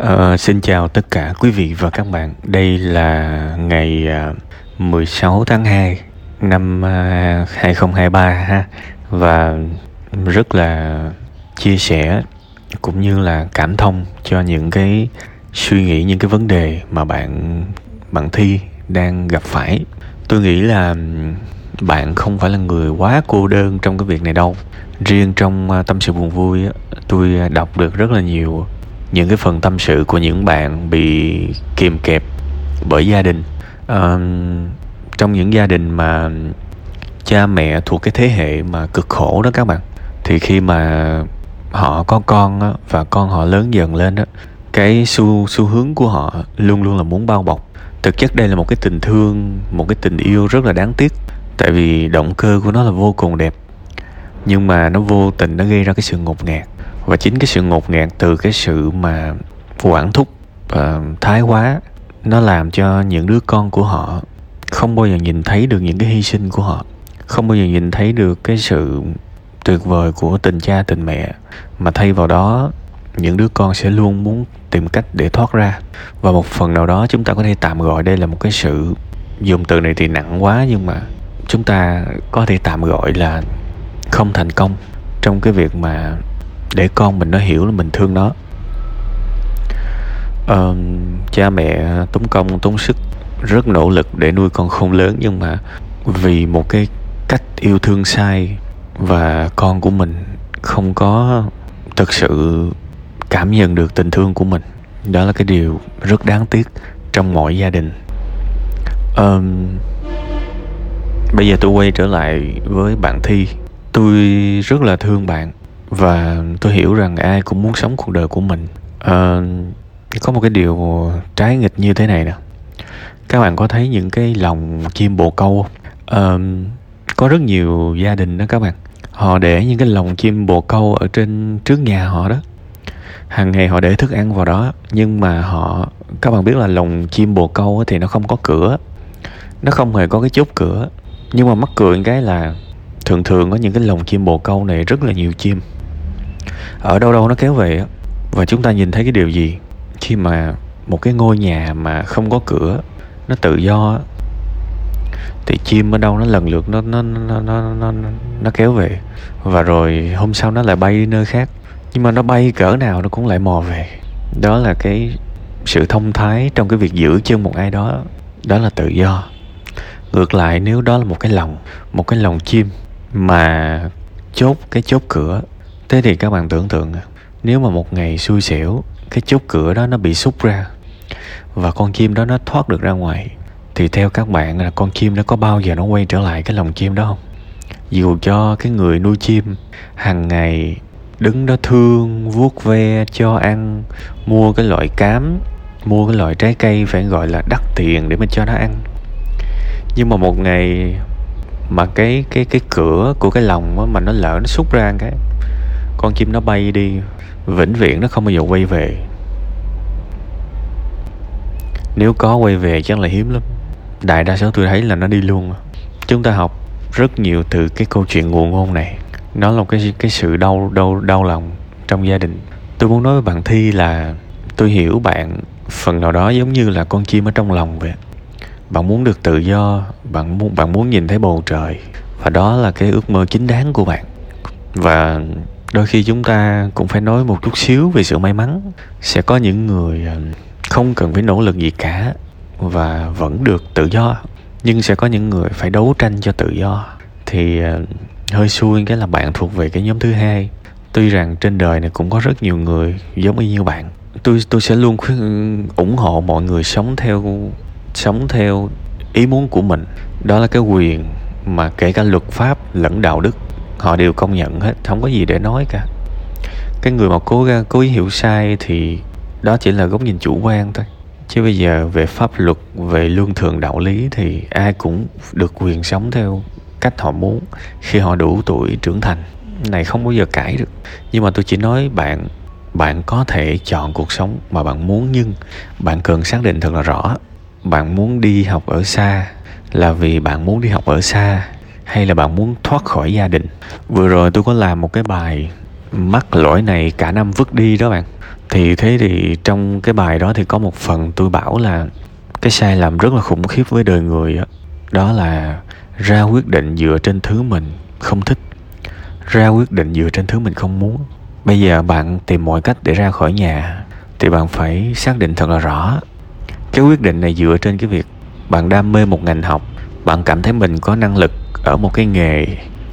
Uh, xin chào tất cả quý vị và các bạn. Đây là ngày ờ, uh, 16 tháng 2 năm ờ, uh, 2023 ha và rất là chia sẻ cũng như là cảm thông cho những cái suy nghĩ những cái vấn đề mà bạn bạn thi đang gặp phải. Tôi nghĩ là bạn không phải là người quá cô đơn trong cái việc này đâu. Riêng trong uh, tâm sự buồn vui tôi đọc được rất là nhiều những cái phần tâm sự của những bạn bị kìm kẹp bởi gia đình. À, trong những gia đình mà cha mẹ thuộc cái thế hệ mà cực khổ đó các bạn thì khi mà họ có con á, và con họ lớn dần lên đó cái xu xu hướng của họ luôn luôn là muốn bao bọc. Thực chất đây là một cái tình thương một cái tình yêu rất là đáng tiếc tại vì động cơ của nó là vô cùng đẹp nhưng mà nó vô tình nó gây ra cái sự ngột ngạt. Và chính cái sự ngột ngạt từ cái sự mà quản thúc và thái quá, nó làm cho những đứa con của họ không bao giờ nhìn thấy được những cái hy sinh của họ. Không bao giờ nhìn thấy được cái sự tuyệt vời của tình cha, tình mẹ. Mà thay vào đó, những đứa con sẽ luôn muốn tìm cách để thoát ra. Và một phần nào đó chúng ta có thể tạm gọi đây là một cái sự, dùng từ này thì nặng quá nhưng mà chúng ta có thể tạm gọi là không thành công trong cái việc mà để con mình nó hiểu là mình thương nó. Uh, cha mẹ tốn công tốn sức rất nỗ lực để nuôi con không lớn nhưng mà vì một cái cách yêu thương sai và con của mình không có thực sự cảm nhận được tình thương của mình đó là cái điều rất đáng tiếc trong mọi gia đình. Um, bây giờ tôi quay trở lại với bạn thi tôi rất là thương bạn và tôi hiểu rằng ai cũng muốn sống cuộc đời của mình. À, có một cái điều trái nghịch như thế này nè. Các bạn có thấy những cái lòng chim bồ câu à, có rất nhiều gia đình đó các bạn. Họ để những cái lồng chim bồ câu ở trên trước nhà họ đó. Hàng ngày họ để thức ăn vào đó nhưng mà họ các bạn biết là lồng chim bồ câu thì nó không có cửa. Nó không hề có cái chốt cửa. Nhưng mà mắc cười cái là thường thường có những cái lồng chim bồ câu này rất là nhiều chim. Ở đâu đâu nó kéo về và chúng ta nhìn thấy cái điều gì? Khi mà một cái ngôi nhà mà không có cửa nó tự do thì chim ở đâu nó lần lượt nó nó nó nó nó, nó kéo về. Và rồi hôm sau nó lại bay đi nơi khác. Nhưng mà nó bay cỡ nào nó cũng lại mò về. Đó là cái sự thông thái trong cái việc giữ chân một ai đó. Đó là tự do. Ngược lại nếu đó là một cái lòng một cái lòng chim mà chốt cái chốt cửa, thế thì các bạn tưởng tượng nếu mà một ngày xui xẻo, cái chốt cửa đó nó bị xúc ra và con chim đó nó thoát được ra ngoài, thì theo các bạn là con chim nó có bao giờ nó quay trở lại cái lồng chim đó không? Dù cho cái người nuôi chim hàng ngày đứng đó thương, vuốt ve, cho ăn, mua cái loại cám, mua cái loại trái cây phải gọi là đắt tiền để mà cho nó ăn. Nhưng mà một ngày mà cái cái cái cửa của cái lồng á, mà nó lỡ nó xúc ra cái con chim nó bay đi vĩnh viễn nó không bao giờ quay về. Nếu có quay về chắc là hiếm lắm. Đại đa số tôi thấy là nó đi luôn chúng ta học rất nhiều từ cái câu chuyện nguồn ngôn này. Nó là một cái cái sự đau đau đau lòng trong gia đình. Tôi muốn nói với bạn thi là tôi hiểu bạn phần nào đó giống như là con chim ở trong lòng vậy bạn muốn được tự do, bạn muốn bạn muốn nhìn thấy bầu trời. Và đó là cái ước mơ chính đáng của bạn. Và đôi khi chúng ta cũng phải nói một chút xíu về sự may mắn. Sẽ có những người à, không cần phải nỗ lực gì cả và vẫn được tự do. Nhưng sẽ có những người phải đấu tranh cho tự do. Thì à, hơi xui cái là bạn thuộc về cái nhóm thứ hai. Tuy rằng trên đời này cũng có rất nhiều người giống y như bạn. Tôi tôi sẽ luôn khuyên, ủng hộ mọi người sống theo sống theo ý muốn của mình. Đó là cái quyền mà kể cả luật pháp lẫn đạo đức, họ đều công nhận hết, không có gì để nói cả. Cái người mà cố gắng cố ý hiểu sai thì đó chỉ là góc nhìn chủ quan thôi. Chứ bây giờ về pháp luật, về lương thường đạo lý thì ai cũng được quyền sống theo cách họ muốn khi họ đủ tuổi trưởng thành. Này không bao giờ cãi được. Nhưng mà tôi chỉ nói bạn bạn có thể chọn cuộc sống mà bạn muốn nhưng bạn cần xác định thật là rõ bạn muốn đi học ở xa là vì bạn muốn đi học ở xa hay là bạn muốn thoát khỏi gia đình? Vừa rồi tôi có làm một cái bài mắc lỗi này cả năm vứt đi đó bạn. Thì thế thì trong cái bài đó thì có một phần tôi bảo là cái sai lầm rất là khủng khiếp với đời người đó, đó là ra quyết định dựa trên thứ mình không thích. Ra quyết định dựa trên thứ mình không muốn. Bây giờ bạn tìm mọi cách để ra khỏi nhà thì bạn phải xác định thật là rõ cái quyết định này dựa trên cái việc bạn đam mê một ngành học, bạn cảm thấy mình có năng lực ở một cái nghề,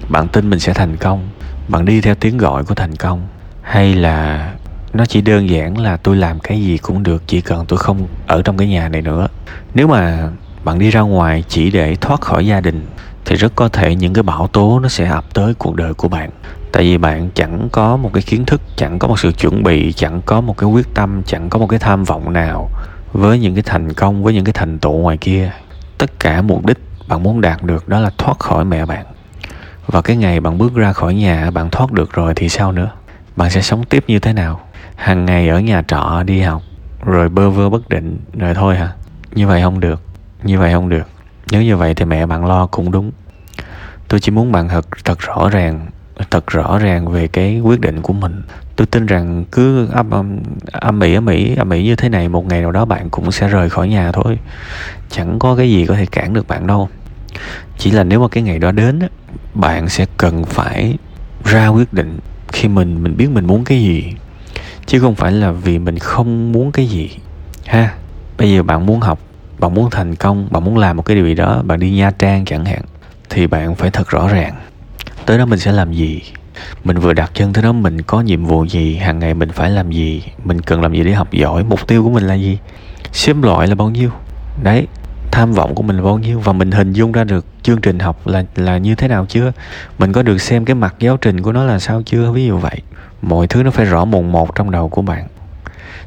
bạn tin mình sẽ thành công, bạn đi theo tiếng gọi của thành công. Hay là nó chỉ đơn giản là tôi làm cái gì cũng được, chỉ cần tôi không ở trong cái nhà này nữa. Nếu mà bạn đi ra ngoài chỉ để thoát khỏi gia đình, thì rất có thể những cái bão tố nó sẽ ập tới cuộc đời của bạn. Tại vì bạn chẳng có một cái kiến thức, chẳng có một sự chuẩn bị, chẳng có một cái quyết tâm, chẳng có một cái tham vọng nào với những cái thành công, với những cái thành tựu ngoài kia, tất cả mục đích bạn muốn đạt được đó là thoát khỏi mẹ bạn. Và cái ngày bạn bước ra khỏi nhà, bạn thoát được rồi thì sao nữa? Bạn sẽ sống tiếp như thế nào? Hàng ngày ở nhà trọ đi học, rồi bơ vơ bất định, rồi thôi hả? Như vậy không được, như vậy không được. Nếu như vậy thì mẹ bạn lo cũng đúng. Tôi chỉ muốn bạn thật thật rõ ràng thật rõ ràng về cái quyết định của mình. Tôi tin rằng cứ âm âm âm mỹ âm mỹ âm mỹ như thế này, một ngày nào đó bạn cũng sẽ rời khỏi nhà thôi. Chẳng có cái gì có thể cản được bạn đâu. Chỉ là nếu mà cái ngày đó đến bạn sẽ cần phải ra quyết định khi mình mình biết mình muốn cái gì. Chứ không phải là vì mình không muốn cái gì. Ha, bây giờ bạn muốn học, bạn muốn thành công, bạn muốn làm một cái điều gì đó, bạn đi nha trang chẳng hạn, thì bạn phải thật rõ ràng tới đó mình sẽ làm gì? Mình vừa đặt chân tới đó mình có nhiệm vụ gì? Hàng ngày mình phải làm gì? Mình cần làm gì để học giỏi? Mục tiêu của mình là gì? Xếp loại là bao nhiêu? Đấy, tham vọng của mình là bao nhiêu? Và mình hình dung ra được chương trình học là là như thế nào chưa? Mình có được xem cái mặt giáo trình của nó là sao chưa? Ví dụ vậy. Mọi thứ nó phải rõ mồn một trong đầu của bạn.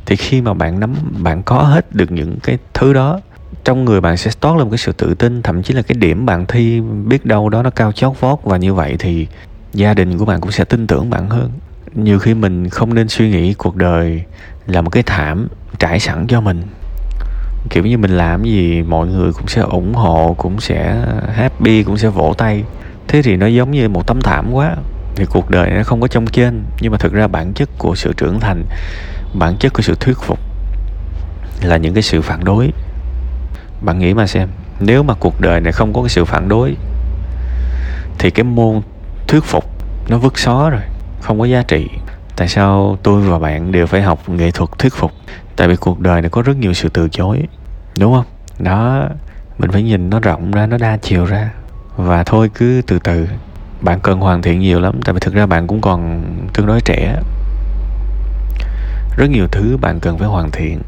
Thì khi mà bạn nắm, bạn có hết được những cái thứ đó trong người bạn sẽ toát lên một cái sự tự tin, thậm chí là cái điểm bạn thi biết đâu đó nó cao chót vót. Và như vậy thì gia đình của bạn cũng sẽ tin tưởng bạn hơn. Nhiều khi mình không nên suy nghĩ cuộc đời là một cái thảm trải sẵn cho mình. Kiểu như mình làm gì, mọi người cũng sẽ ủng hộ, cũng sẽ happy, cũng sẽ vỗ tay. Thế thì nó giống như một tấm thảm quá. Thì cuộc đời nó không có trong trên. Nhưng mà thực ra bản chất của sự trưởng thành, bản chất của sự thuyết phục là những cái sự phản đối bạn nghĩ mà xem, nếu mà cuộc đời này không có cái sự phản đối, thì cái môn thuyết phục nó vứt xó rồi, không có giá trị. Tại sao tôi và bạn đều phải học nghệ thuật thuyết phục? Tại vì cuộc đời này có rất nhiều sự từ chối, đúng không? Đó, mình phải nhìn nó rộng ra, nó đa chiều ra. Và thôi cứ từ từ, bạn cần hoàn thiện nhiều lắm, tại vì thực ra bạn cũng còn tương đối trẻ. Rất nhiều thứ bạn cần phải hoàn thiện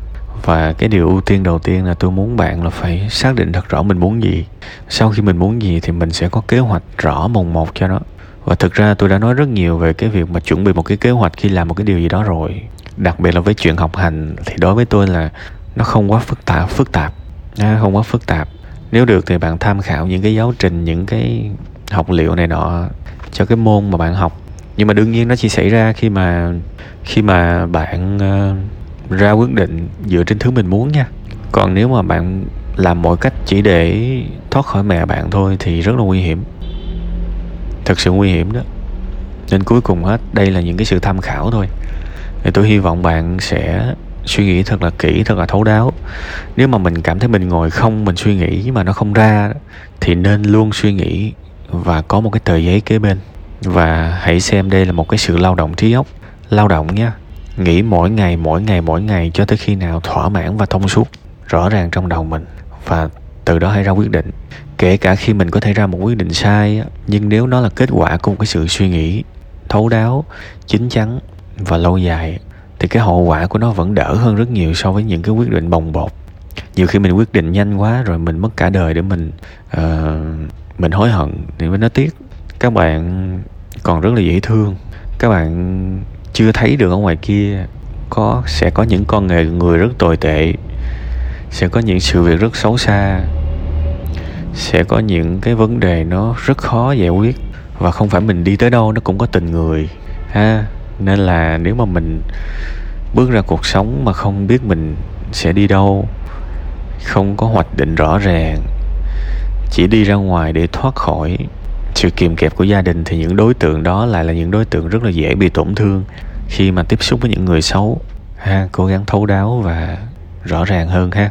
và cái điều ưu tiên đầu tiên là tôi muốn bạn là phải xác định thật rõ mình muốn gì. Sau khi mình muốn gì thì mình sẽ có kế hoạch rõ mùng một cho nó. Và thực ra tôi đã nói rất nhiều về cái việc mà chuẩn bị một cái kế hoạch khi làm một cái điều gì đó rồi. Đặc biệt là với chuyện học hành thì đối với tôi là nó không quá phức tạp phức tạp. Không quá phức tạp. Nếu được thì bạn tham khảo những cái giáo trình những cái học liệu này nọ cho cái môn mà bạn học. Nhưng mà đương nhiên nó chỉ xảy ra khi mà khi mà bạn uh, ra quyết định dựa trên thứ mình muốn nha. Còn nếu mà bạn làm mọi cách chỉ để thoát khỏi mẹ bạn thôi thì rất là nguy hiểm. Thật sự nguy hiểm đó. Nên cuối cùng hết, đây là những cái sự tham khảo thôi. Thì tôi hy vọng bạn sẽ suy nghĩ thật là kỹ, thật là thấu đáo. Nếu mà mình cảm thấy mình ngồi không, mình suy nghĩ mà nó không ra, thì nên luôn suy nghĩ và có một cái tờ giấy kế bên. Và hãy xem đây là một cái sự lao động trí óc. Lao động nha nghĩ mỗi ngày mỗi ngày mỗi ngày cho tới khi nào thỏa mãn và thông suốt rõ ràng trong đầu mình. Và từ đó hãy ra quyết định. Kể cả khi mình có thể ra một quyết định sai nhưng nếu nó là kết quả của một cái sự suy nghĩ thấu đáo chín chắn và lâu dài thì cái hậu quả của nó vẫn đỡ hơn rất nhiều so với những cái quyết định bồng bột. Nhiều khi mình quyết định nhanh quá rồi mình mất cả đời để mình uh, mình hối hận thì mới nói tiếc. Các bạn còn rất là dễ thương. Các bạn chưa thấy được ở ngoài kia, có, sẽ có những con người người rất tồi tệ, sẽ có những sự việc rất xấu xa, sẽ có những cái vấn đề nó rất khó giải quyết, và không phải mình đi tới đâu nó cũng có tình người, ha? Nên là nếu mà mình bước ra cuộc sống mà không biết mình sẽ đi đâu, không có hoạch định rõ ràng, chỉ đi ra ngoài để thoát khỏi sự kiềm kẹp của gia đình thì những đối tượng đó lại là những đối tượng rất là dễ bị tổn thương khi mà tiếp xúc với những người xấu. Ha, cố gắng thấu đáo và rõ ràng hơn ha.